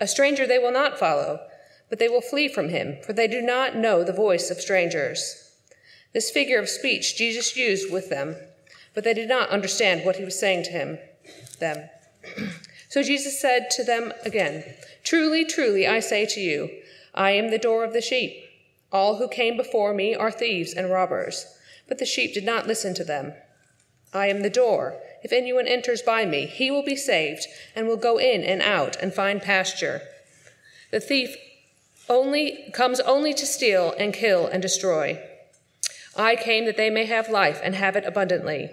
A stranger they will not follow but they will flee from him, for they do not know the voice of strangers. This figure of speech Jesus used with them, but they did not understand what he was saying to him, them. so Jesus said to them again, Truly, truly, I say to you, I am the door of the sheep. All who came before me are thieves and robbers, but the sheep did not listen to them. I am the door. If anyone enters by me, he will be saved and will go in and out and find pasture. The thief only comes only to steal and kill and destroy. I came that they may have life and have it abundantly.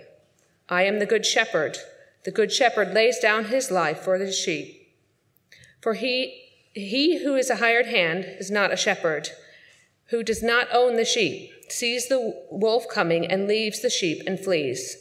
I am the good shepherd. The good shepherd lays down his life for the sheep. For he he who is a hired hand is not a shepherd, who does not own the sheep, sees the wolf coming and leaves the sheep and flees,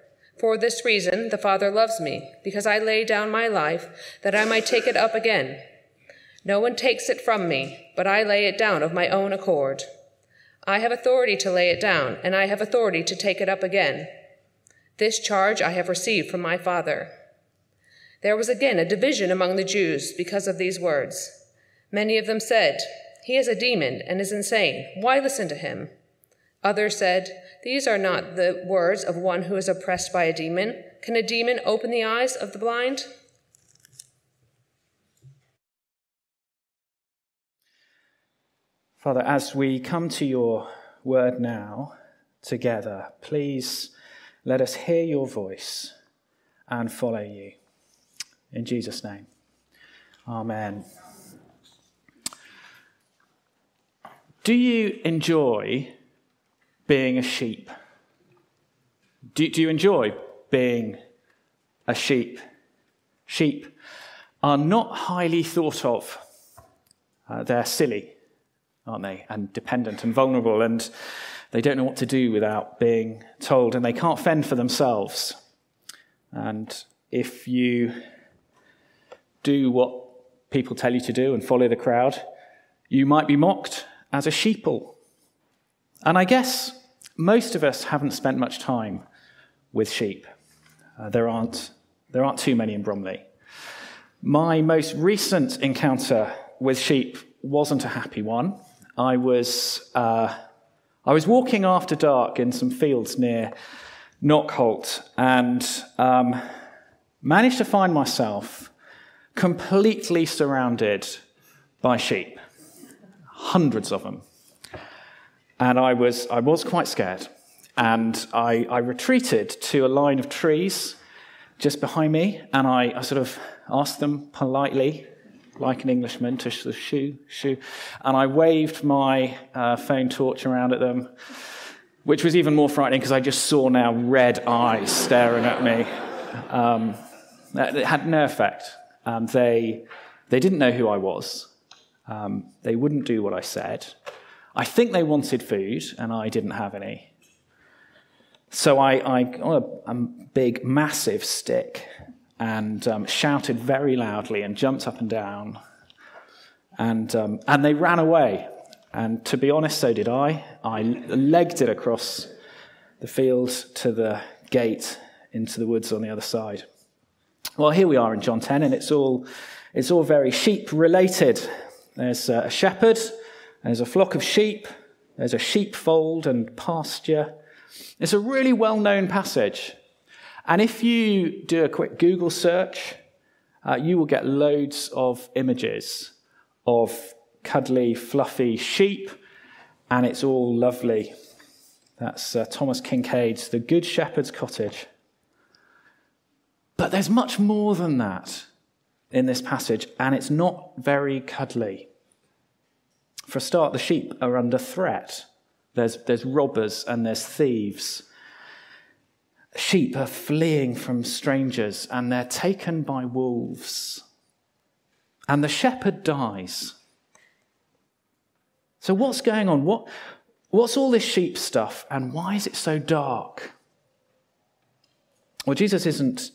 For this reason the Father loves me, because I lay down my life, that I might take it up again. No one takes it from me, but I lay it down of my own accord. I have authority to lay it down, and I have authority to take it up again. This charge I have received from my Father. There was again a division among the Jews because of these words. Many of them said, He is a demon and is insane. Why listen to him? Others said, These are not the words of one who is oppressed by a demon. Can a demon open the eyes of the blind? Father, as we come to your word now together, please let us hear your voice and follow you. In Jesus' name, Amen. Do you enjoy being a sheep? Do, do you enjoy being a sheep? Sheep are not highly thought of, uh, they're silly aren't they? And dependent and vulnerable, and they don't know what to do without being told, and they can't fend for themselves. And if you do what people tell you to do and follow the crowd, you might be mocked as a sheeple. And I guess most of us haven't spent much time with sheep. Uh, there, aren't, there aren't too many in Bromley. My most recent encounter with sheep wasn't a happy one. I was, uh, I was walking after dark in some fields near Knockholt and um, managed to find myself completely surrounded by sheep, hundreds of them. And I was, I was quite scared. And I, I retreated to a line of trees just behind me, and I, I sort of asked them politely like an Englishman, to shoo, shoo. And I waved my uh, phone torch around at them, which was even more frightening because I just saw now red eyes staring at me. Um, it had no effect. Um, they, they didn't know who I was. Um, they wouldn't do what I said. I think they wanted food, and I didn't have any. So I, I got a, a big, massive stick and um, shouted very loudly and jumped up and down. And, um, and they ran away. And to be honest, so did I. I legged it across the field to the gate into the woods on the other side. Well, here we are in John 10, and it's all, it's all very sheep related. There's a shepherd, there's a flock of sheep, there's a sheepfold and pasture. It's a really well known passage. And if you do a quick Google search, uh, you will get loads of images of cuddly, fluffy sheep and it's all lovely. That's uh, Thomas Kinkade's The Good Shepherd's Cottage. But there's much more than that in this passage, and it's not very cuddly. For a start, the sheep are under threat. There's, there's robbers and there's thieves. Sheep are fleeing from strangers and they're taken by wolves. And the shepherd dies. So, what's going on? What, what's all this sheep stuff and why is it so dark? Well, Jesus isn't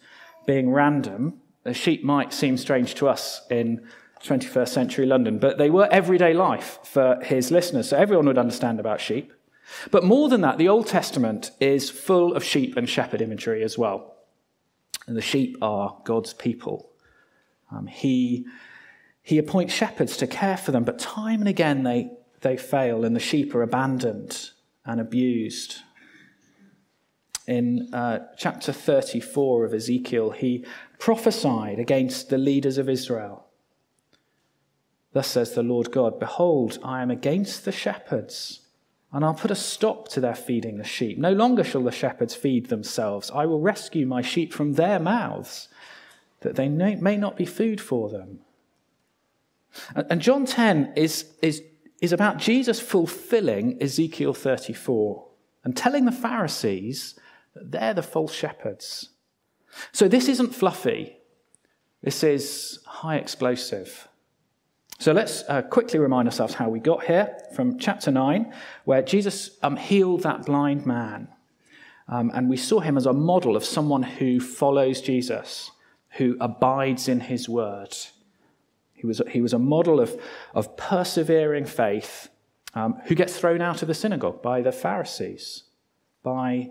being random. The sheep might seem strange to us in 21st century London, but they were everyday life for his listeners, so everyone would understand about sheep. But more than that, the Old Testament is full of sheep and shepherd imagery as well. And the sheep are God's people. Um, he, he appoints shepherds to care for them, but time and again they, they fail, and the sheep are abandoned and abused. In uh, chapter 34 of Ezekiel, he prophesied against the leaders of Israel Thus says the Lord God Behold, I am against the shepherds, and I'll put a stop to their feeding the sheep. No longer shall the shepherds feed themselves. I will rescue my sheep from their mouths, that they may not be food for them. And John 10 is, is, is about Jesus fulfilling Ezekiel 34 and telling the Pharisees that they're the false shepherds. So this isn't fluffy, this is high explosive. So let's uh, quickly remind ourselves how we got here from chapter 9, where Jesus um, healed that blind man. Um, and we saw him as a model of someone who follows Jesus, who abides in his word. He was, he was a model of, of persevering faith um, who gets thrown out of the synagogue by the Pharisees, by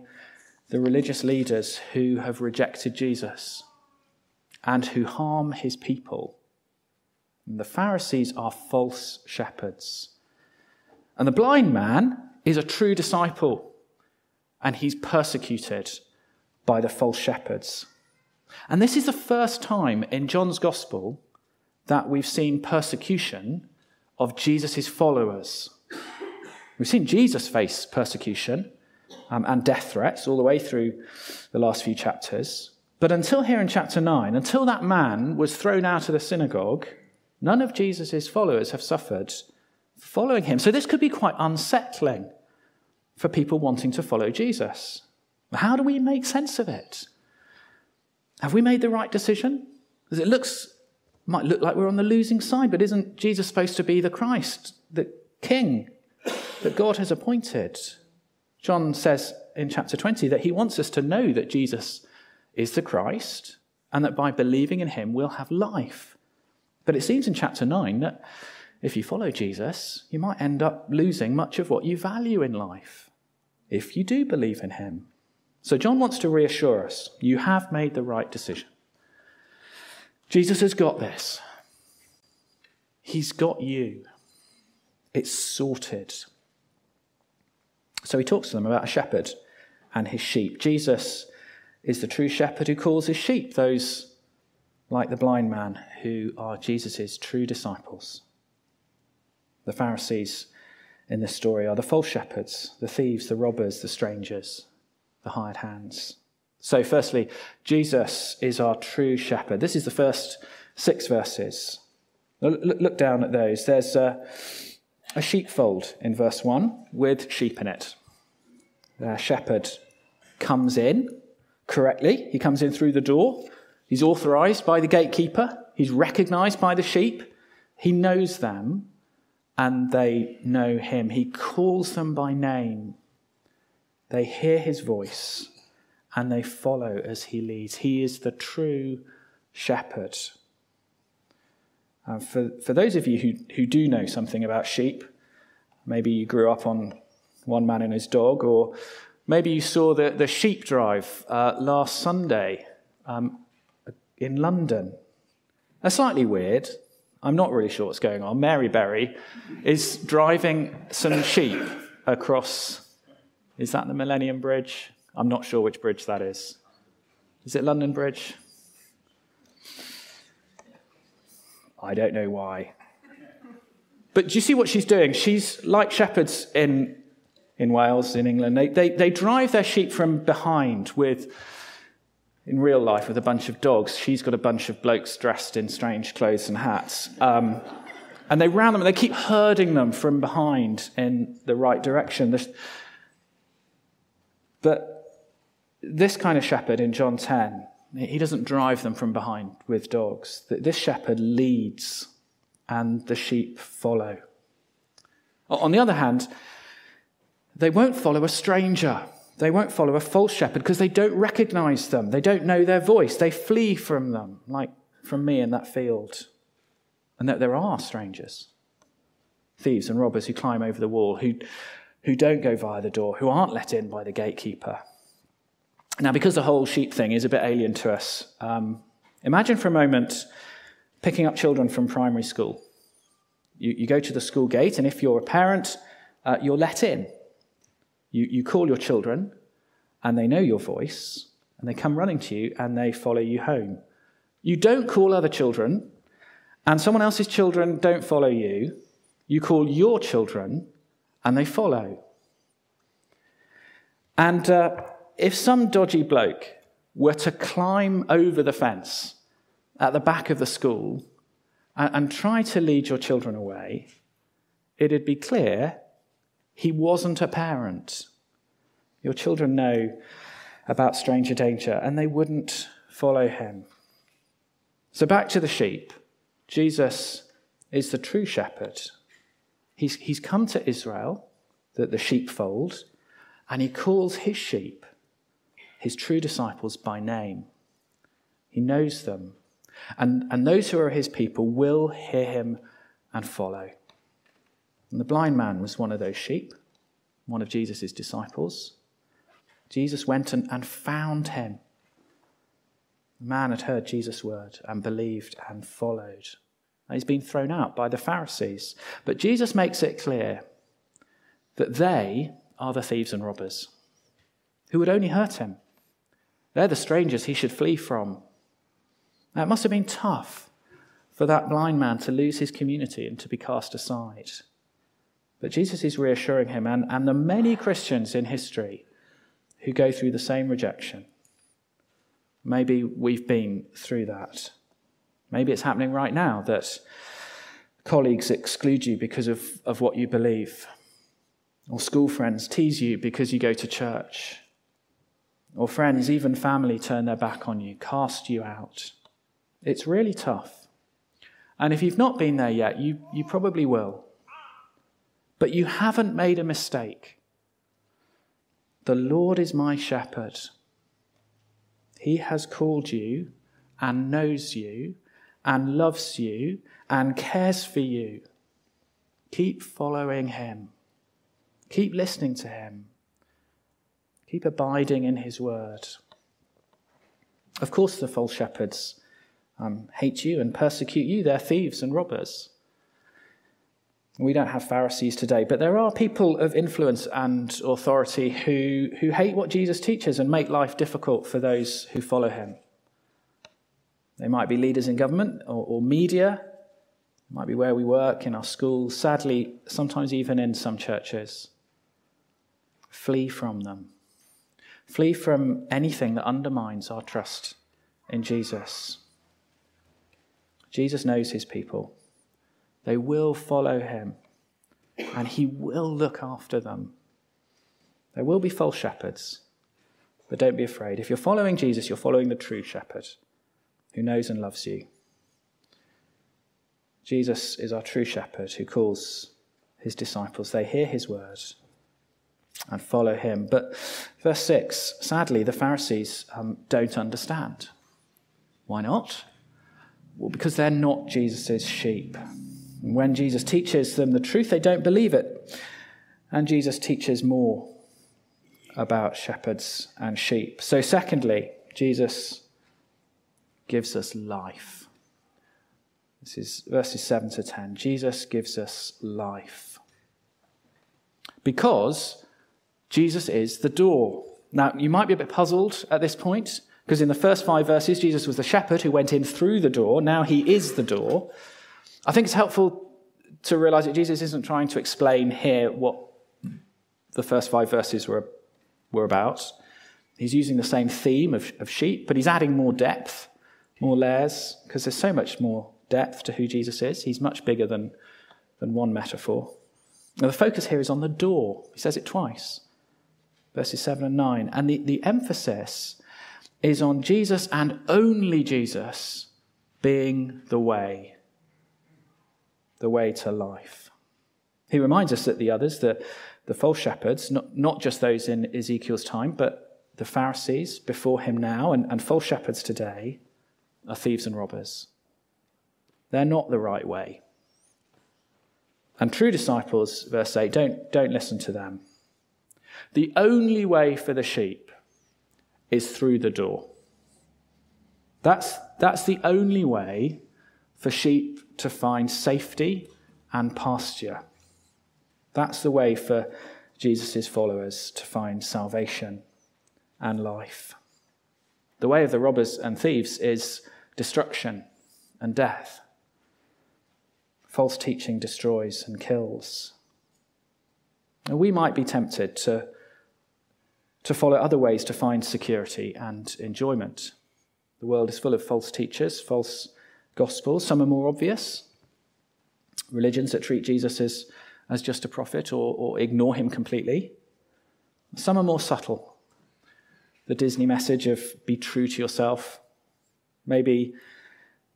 the religious leaders who have rejected Jesus and who harm his people the Pharisees are false shepherds. And the blind man is a true disciple, and he's persecuted by the false shepherds. And this is the first time in John's gospel that we've seen persecution of Jesus' followers. We've seen Jesus face persecution um, and death threats all the way through the last few chapters. But until here in chapter 9, until that man was thrown out of the synagogue, None of Jesus' followers have suffered following him. So this could be quite unsettling for people wanting to follow Jesus. How do we make sense of it? Have we made the right decision? Because it looks might look like we're on the losing side, but isn't Jesus supposed to be the Christ, the King that God has appointed? John says in chapter 20 that he wants us to know that Jesus is the Christ and that by believing in him we'll have life. But it seems in chapter 9 that if you follow Jesus, you might end up losing much of what you value in life if you do believe in him. So John wants to reassure us you have made the right decision. Jesus has got this, he's got you. It's sorted. So he talks to them about a shepherd and his sheep. Jesus is the true shepherd who calls his sheep, those like the blind man who are Jesus' true disciples. The Pharisees in this story are the false shepherds, the thieves, the robbers, the strangers, the hired hands. So, firstly, Jesus is our true shepherd. This is the first six verses. Look down at those. There's a, a sheepfold in verse 1 with sheep in it. The shepherd comes in correctly, he comes in through the door. He's authorized by the gatekeeper, he's recognized by the sheep, he knows them, and they know him. He calls them by name. They hear his voice and they follow as he leads. He is the true shepherd. Uh, for, for those of you who, who do know something about sheep, maybe you grew up on one man and his dog, or maybe you saw the, the sheep drive uh, last Sunday. Um, in London. That's slightly weird. I'm not really sure what's going on. Mary Berry is driving some sheep across. Is that the Millennium Bridge? I'm not sure which bridge that is. Is it London Bridge? I don't know why. But do you see what she's doing? She's like shepherds in, in Wales, in England. They, they, they drive their sheep from behind with, in real life, with a bunch of dogs. She's got a bunch of blokes dressed in strange clothes and hats. Um, and they round them and they keep herding them from behind in the right direction. But this kind of shepherd in John 10, he doesn't drive them from behind with dogs. This shepherd leads and the sheep follow. On the other hand, they won't follow a stranger. They won't follow a false shepherd because they don't recognize them. They don't know their voice. They flee from them, like from me in that field and that there are strangers, thieves and robbers who climb over the wall, who, who don't go via the door, who aren't let in by the gatekeeper. Now, because the whole sheep thing is a bit alien to us, um, imagine for a moment picking up children from primary school. You, you go to the school gate, and if you're a parent, uh, you're let in. You, you call your children, and they know your voice, and they come running to you, and they follow you home. You don't call other children and someone else's children don't follow you, you call your children and they follow. And uh, if some dodgy bloke were to climb over the fence at the back of the school and, and try to lead your children away, it'd be clear he wasn't a parent. Your children know about stranger danger and they wouldn't follow him. So back to the sheep. Jesus is the true shepherd. He's, he's come to Israel, the, the sheepfold, and he calls his sheep, his true disciples, by name. He knows them. And, and those who are his people will hear him and follow. And the blind man was one of those sheep, one of Jesus' disciples. Jesus went and, and found him the man had heard Jesus' word and believed and followed. And he's been thrown out by the Pharisees. But Jesus makes it clear that they are the thieves and robbers who would only hurt him. They're the strangers he should flee from. Now, it must have been tough for that blind man to lose his community and to be cast aside. But Jesus is reassuring him and, and the many Christians in history who go through the same rejection. Maybe we've been through that. Maybe it's happening right now that colleagues exclude you because of, of what you believe, or school friends tease you because you go to church, or friends, even family, turn their back on you, cast you out. It's really tough. And if you've not been there yet, you, you probably will. But you haven't made a mistake. The Lord is my shepherd. He has called you and knows you and loves you and cares for you. Keep following him. Keep listening to him. Keep abiding in his word. Of course, the false shepherds um, hate you and persecute you. They're thieves and robbers. We don't have Pharisees today, but there are people of influence and authority who, who hate what Jesus teaches and make life difficult for those who follow him. They might be leaders in government or, or media, it might be where we work, in our schools, sadly, sometimes even in some churches. Flee from them. Flee from anything that undermines our trust in Jesus. Jesus knows his people. They will follow him, and he will look after them. There will be false shepherds, but don't be afraid. If you're following Jesus, you're following the true shepherd who knows and loves you. Jesus is our true shepherd who calls his disciples. They hear his word and follow him. But verse 6 sadly, the Pharisees um, don't understand. Why not? Well, because they're not Jesus' sheep. When Jesus teaches them the truth, they don't believe it. And Jesus teaches more about shepherds and sheep. So, secondly, Jesus gives us life. This is verses 7 to 10. Jesus gives us life. Because Jesus is the door. Now, you might be a bit puzzled at this point, because in the first five verses, Jesus was the shepherd who went in through the door. Now he is the door. I think it's helpful to realize that Jesus isn't trying to explain here what the first five verses were, were about. He's using the same theme of, of sheep, but he's adding more depth, more layers, because there's so much more depth to who Jesus is. He's much bigger than, than one metaphor. Now, the focus here is on the door. He says it twice, verses 7 and 9. And the, the emphasis is on Jesus and only Jesus being the way, the way to life. He reminds us that the others, the, the false shepherds, not, not just those in Ezekiel's time, but the Pharisees before him now and, and false shepherds today, are thieves and robbers. They're not the right way. And true disciples, verse 8, don't, don't listen to them. The only way for the sheep is through the door. That's, that's the only way for sheep to find safety and pasture. That's the way for Jesus' followers to find salvation and life. The way of the robbers and thieves is destruction and death. False teaching destroys and kills. And we might be tempted to, to follow other ways to find security and enjoyment. The world is full of false teachers, false gospels. Some are more obvious. Religions that treat Jesus as, as just a prophet or, or ignore him completely. Some are more subtle. The Disney message of be true to yourself. Maybe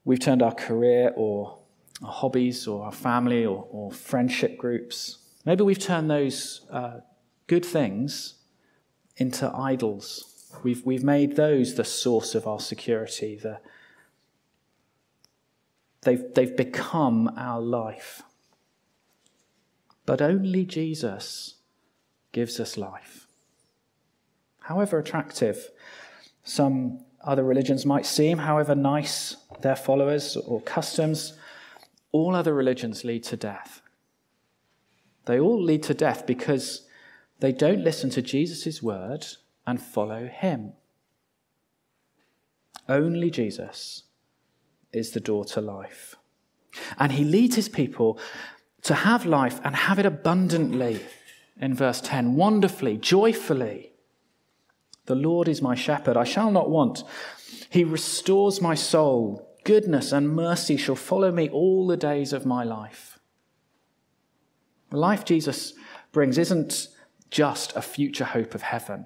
we've turned our career or our hobbies or our family or, or friendship groups. Maybe we've turned those uh, good things into idols. We've, we've made those the source of our security. The, they've, they've become our life. But only Jesus gives us life. However attractive some other religions might seem, however nice their followers or customs, all other religions lead to death. They all lead to death because they don't listen to Jesus' word and follow him. Only Jesus is the door to life. And he leads his people to have life and have it abundantly in verse 10 wonderfully, joyfully. The Lord is my shepherd, I shall not want. He restores my soul goodness and mercy shall follow me all the days of my life. The life Jesus brings isn't just a future hope of heaven.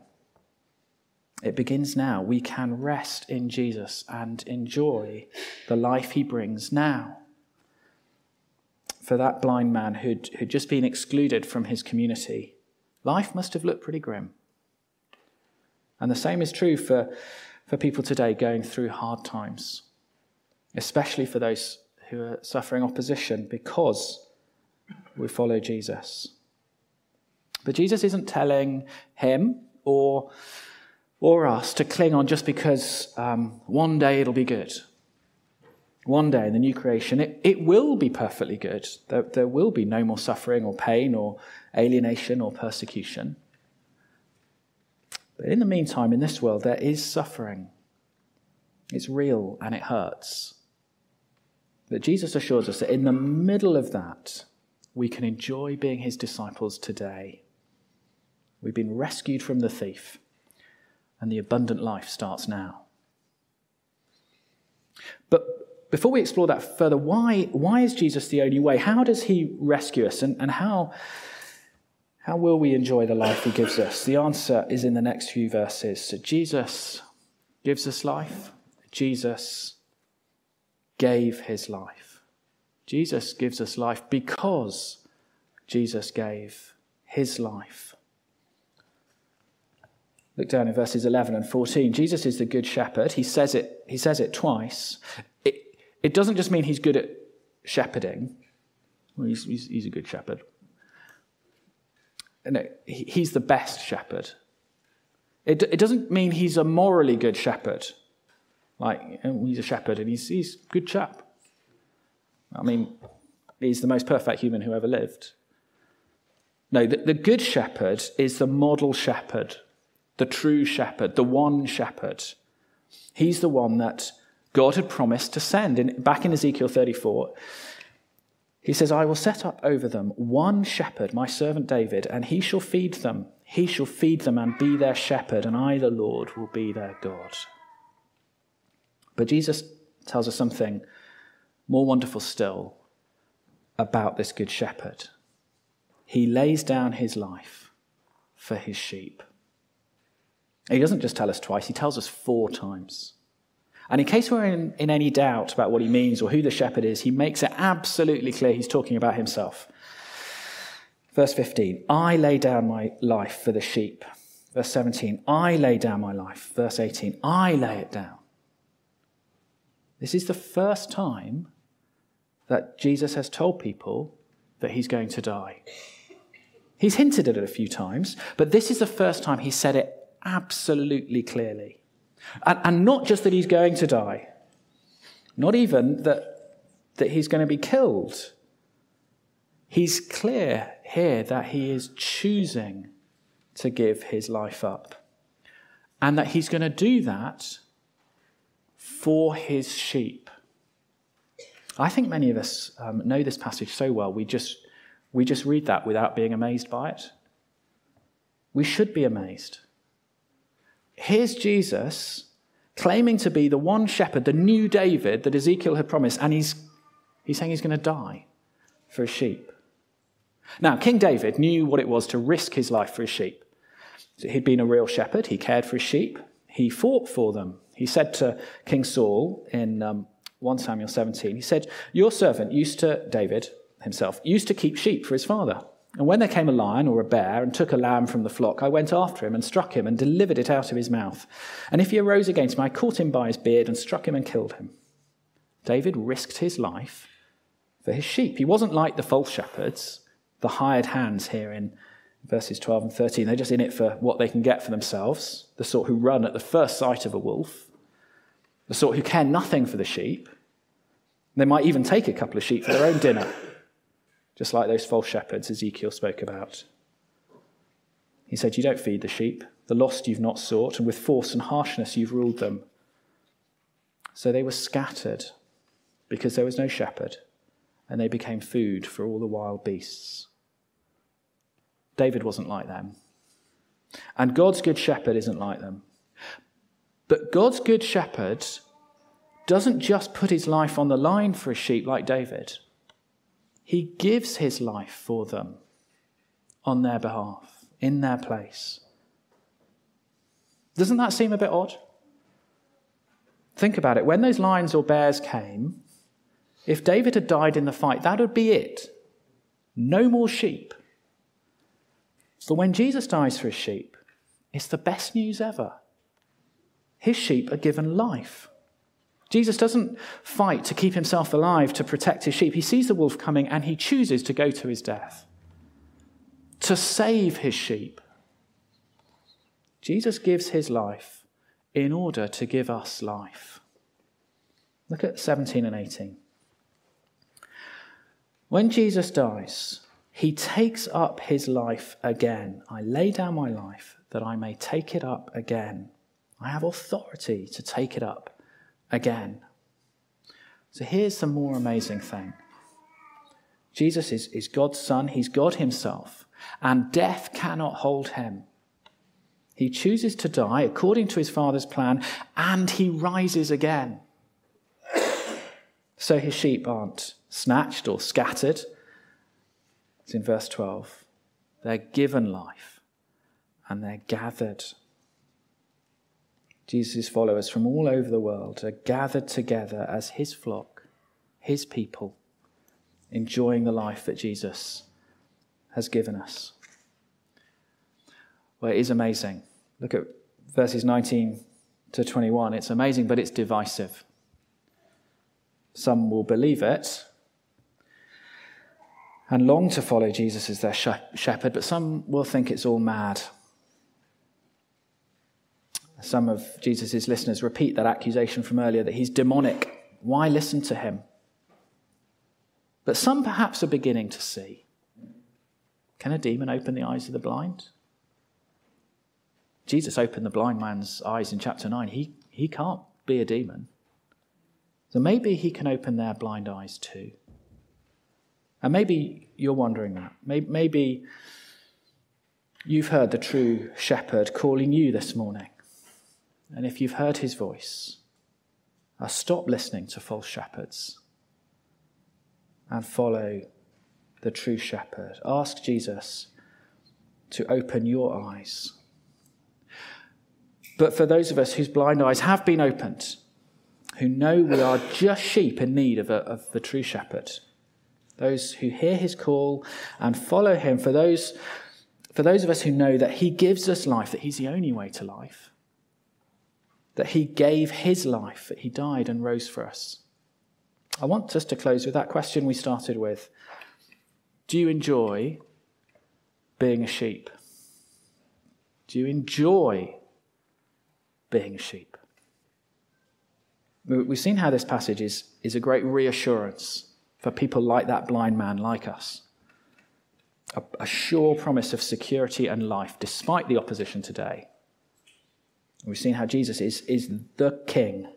It begins now. We can rest in Jesus and enjoy the life he brings now. For that blind man who'd, who'd just been excluded from his community, life must have looked pretty grim. And the same is true for, for people today going through hard times especially for those who are suffering opposition because we follow Jesus. But Jesus isn't telling him or, or us to cling on just because um, one day it'll be good. One day in the new creation, it, it will be perfectly good. There, there will be no more suffering or pain or alienation or persecution. But in the meantime, in this world, there is suffering. It's real and it hurts. But Jesus assures us that in the middle of that, we can enjoy being his disciples today. We've been rescued from the thief, and the abundant life starts now. But before we explore that further, why, why is Jesus the only way? How does he rescue us? And, and how, how will we enjoy the life he gives us? The answer is in the next few verses. So Jesus gives us life. Jesus gave his life. Jesus gives us life because Jesus gave his life. Look down in verses 11 and 14. Jesus is the good shepherd. He says it, he says it twice. It, it doesn't just mean he's good at shepherding. Well, he's, he's, he's a good shepherd. No, he's the best shepherd. It, it doesn't mean he's a morally good shepherd. Like, he's a shepherd and he's, he's a good chap. I mean, he's the most perfect human who ever lived. No, the, the good shepherd is the model shepherd, the true shepherd, the one shepherd. He's the one that God had promised to send. In, back in Ezekiel 34, He says, I will set up over them one shepherd, my servant David, and he shall feed them. He shall feed them and be their shepherd, and I, the Lord, will be their God. But Jesus tells us something more wonderful still about this good shepherd. He lays down his life for his sheep. He doesn't just tell us twice, he tells us four times. And in case we're in, in any doubt about what he means or who the shepherd is, he makes it absolutely clear he's talking about himself. Verse 15, I lay down my life for the sheep. Verse 17, I lay down my life. Verse 18, I lay it down. This is the first time that Jesus has told people that he's going to die. He's hinted at it a few times, but this is the first time he said it absolutely clearly. And, and not just that he's going to die, not even that, that he's going to be killed. He's clear here that he is choosing to give his life up. And that he's going to do that for his sheep. I think many of us um, know this passage so well, we just, we just read that without being amazed by it. We should be amazed. Here's Jesus claiming to be the one shepherd, the new David that Ezekiel had promised, and he's, he's saying he's going to die for his sheep. Now, King David knew what it was to risk his life for his sheep. So he'd been a real shepherd, he cared for his sheep, he fought for them. He said to King Saul in um, 1 Samuel 17, he said, Your servant used to, David himself, used to keep sheep for his father. And when there came a lion or a bear and took a lamb from the flock, I went after him and struck him and delivered it out of his mouth. And if he arose against me, I caught him by his beard and struck him and killed him. David risked his life for his sheep. He wasn't like the false shepherds, the hired hands here in verses 12 and 13. They're just in it for what they can get for themselves, the sort who run at the first sight of a wolf, the sort who care nothing for the sheep. They might even take a couple of sheep for their own dinner just like those false shepherds Ezekiel spoke about. He said, You don't feed the sheep, the lost you've not sought, and with force and harshness you've ruled them. So they were scattered because there was no shepherd, and they became food for all the wild beasts. David wasn't like them. And God's good shepherd isn't like them. But God's good shepherd doesn't just put his life on the line for a sheep like David. He gives his life for them on their behalf, in their place. Doesn't that seem a bit odd? Think about it. When those lions or bears came, if David had died in the fight, that would be it. No more sheep. But when Jesus dies for his sheep, it's the best news ever. His sheep are given life. Jesus doesn't fight to keep himself alive to protect his sheep. He sees the wolf coming and he chooses to go to his death, to save his sheep. Jesus gives his life in order to give us life. Look at 17 and 18. When Jesus dies, he takes up his life again. I lay down my life that I may take it up again. I have authority to take it up again. So here's the more amazing thing Jesus is, is God's Son, He's God Himself, and death cannot hold Him. He chooses to die according to His Father's plan, and He rises again. So His sheep aren't snatched or scattered. It's in verse 12. They're given life and they're gathered Jesus' followers from all over the world are gathered together as his flock, his people, enjoying the life that Jesus has given us. Well, it is amazing. Look at verses 19 to 21. It's amazing, but it's divisive. Some will believe it and long to follow Jesus as their shepherd, but some will think it's all mad some of Jesus' listeners repeat that accusation from earlier that he's demonic. Why listen to him? But some perhaps are beginning to see. Can a demon open the eyes of the blind? Jesus opened the blind man's eyes in chapter 9. He, he can't be a demon. So maybe he can open their blind eyes too. And maybe you're wondering that. Maybe you've heard the true shepherd calling you this morning. And if you've heard his voice, uh, stop listening to false shepherds and follow the true shepherd. Ask Jesus to open your eyes. But for those of us whose blind eyes have been opened, who know we are just sheep in need of, a, of the true shepherd, those who hear his call and follow him, for those, for those of us who know that he gives us life, that he's the only way to life, that he gave his life, that he died and rose for us. I want us to close with that question we started with Do you enjoy being a sheep? Do you enjoy being a sheep? We've seen how this passage is, is a great reassurance for people like that blind man, like us. A, a sure promise of security and life despite the opposition today. We've seen how Jesus is, is the king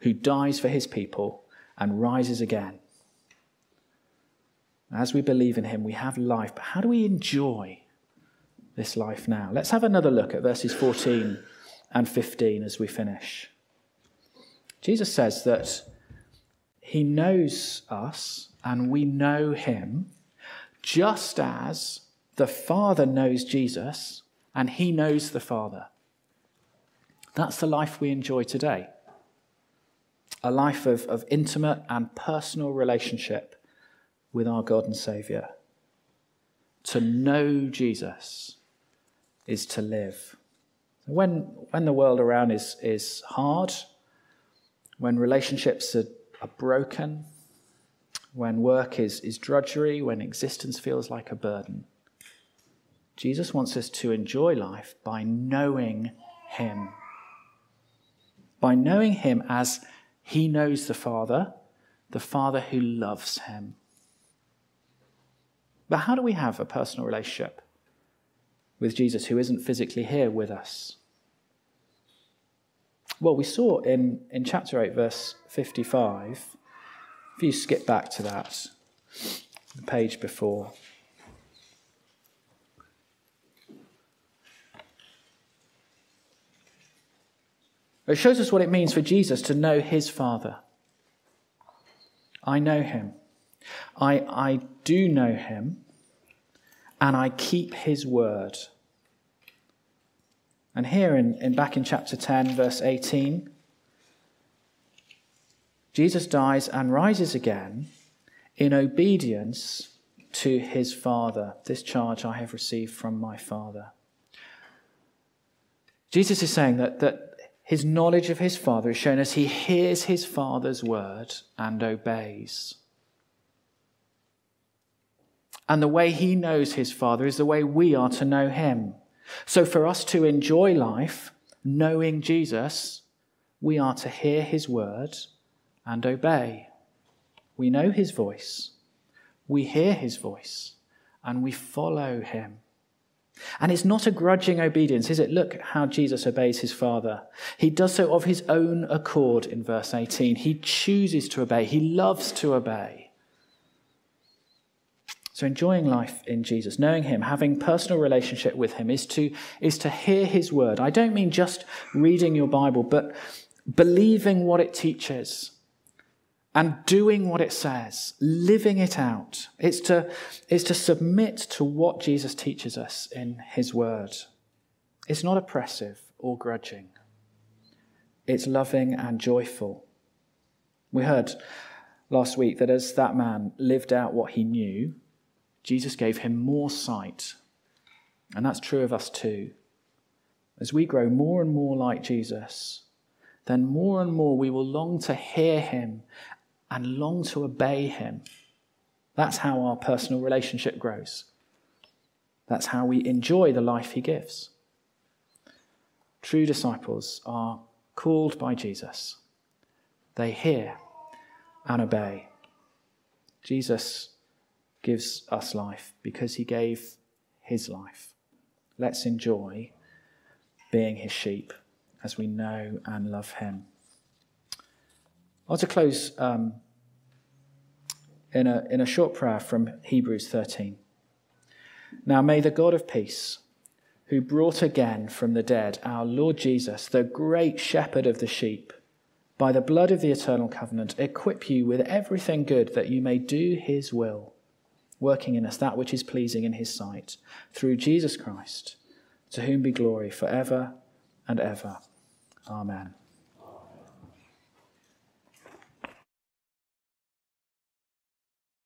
who dies for his people and rises again. As we believe in him, we have life. But how do we enjoy this life now? Let's have another look at verses 14 and 15 as we finish. Jesus says that he knows us and we know him, just as the Father knows Jesus and he knows the Father. That's the life we enjoy today a life of, of intimate and personal relationship with our God and Saviour. To know Jesus is to live. When, when the world around is, is hard, when relationships are, are broken, when work is, is drudgery, when existence feels like a burden. Jesus wants us to enjoy life by knowing Him. By knowing Him as He knows the Father, the Father who loves Him. But how do we have a personal relationship with Jesus who isn't physically here with us? Well, we saw in, in chapter 8, verse 55 if you skip back to that, the page before. It shows us what it means for Jesus to know his Father. I know him. I, I do know him, and I keep his word. And here in, in back in chapter 10, verse 18, Jesus dies and rises again in obedience to his Father. This charge I have received from my Father. Jesus is saying that, that his knowledge of his Father is shown as he hears his Father's word and obeys. And the way he knows his Father is the way we are to know him. So for us to enjoy life, knowing Jesus, we are to hear his word and obey. We know his voice, we hear his voice, and we follow him. And it's not a grudging obedience, is it? Look how Jesus obeys his Father. He does so of his own accord in verse 18. He chooses to obey, he loves to obey. So enjoying life in Jesus, knowing him, having personal relationship with him is to, is to hear his word. I don't mean just reading your Bible, but believing what it teaches and doing what it says, living it out. It's to, it's to submit to what Jesus teaches us in his word. It's not oppressive or grudging. It's loving and joyful. We heard last week that as that man lived out what he knew, Jesus gave him more sight. And that's true of us too. As we grow more and more like Jesus, then more and more we will long to hear him and long to obey him. That's how our personal relationship grows. That's how we enjoy the life he gives. True disciples are called by Jesus. They hear and obey. Jesus gives us life because he gave his life. Let's enjoy being his sheep as we know and love him. I want to close um, in a, in a short prayer from Hebrews 13. Now may the God of peace, who brought again from the dead our Lord Jesus, the great shepherd of the sheep, by the blood of the eternal covenant, equip you with everything good that you may do his will, working in us that which is pleasing in his sight, through Jesus Christ, to whom be glory forever and ever. Amen.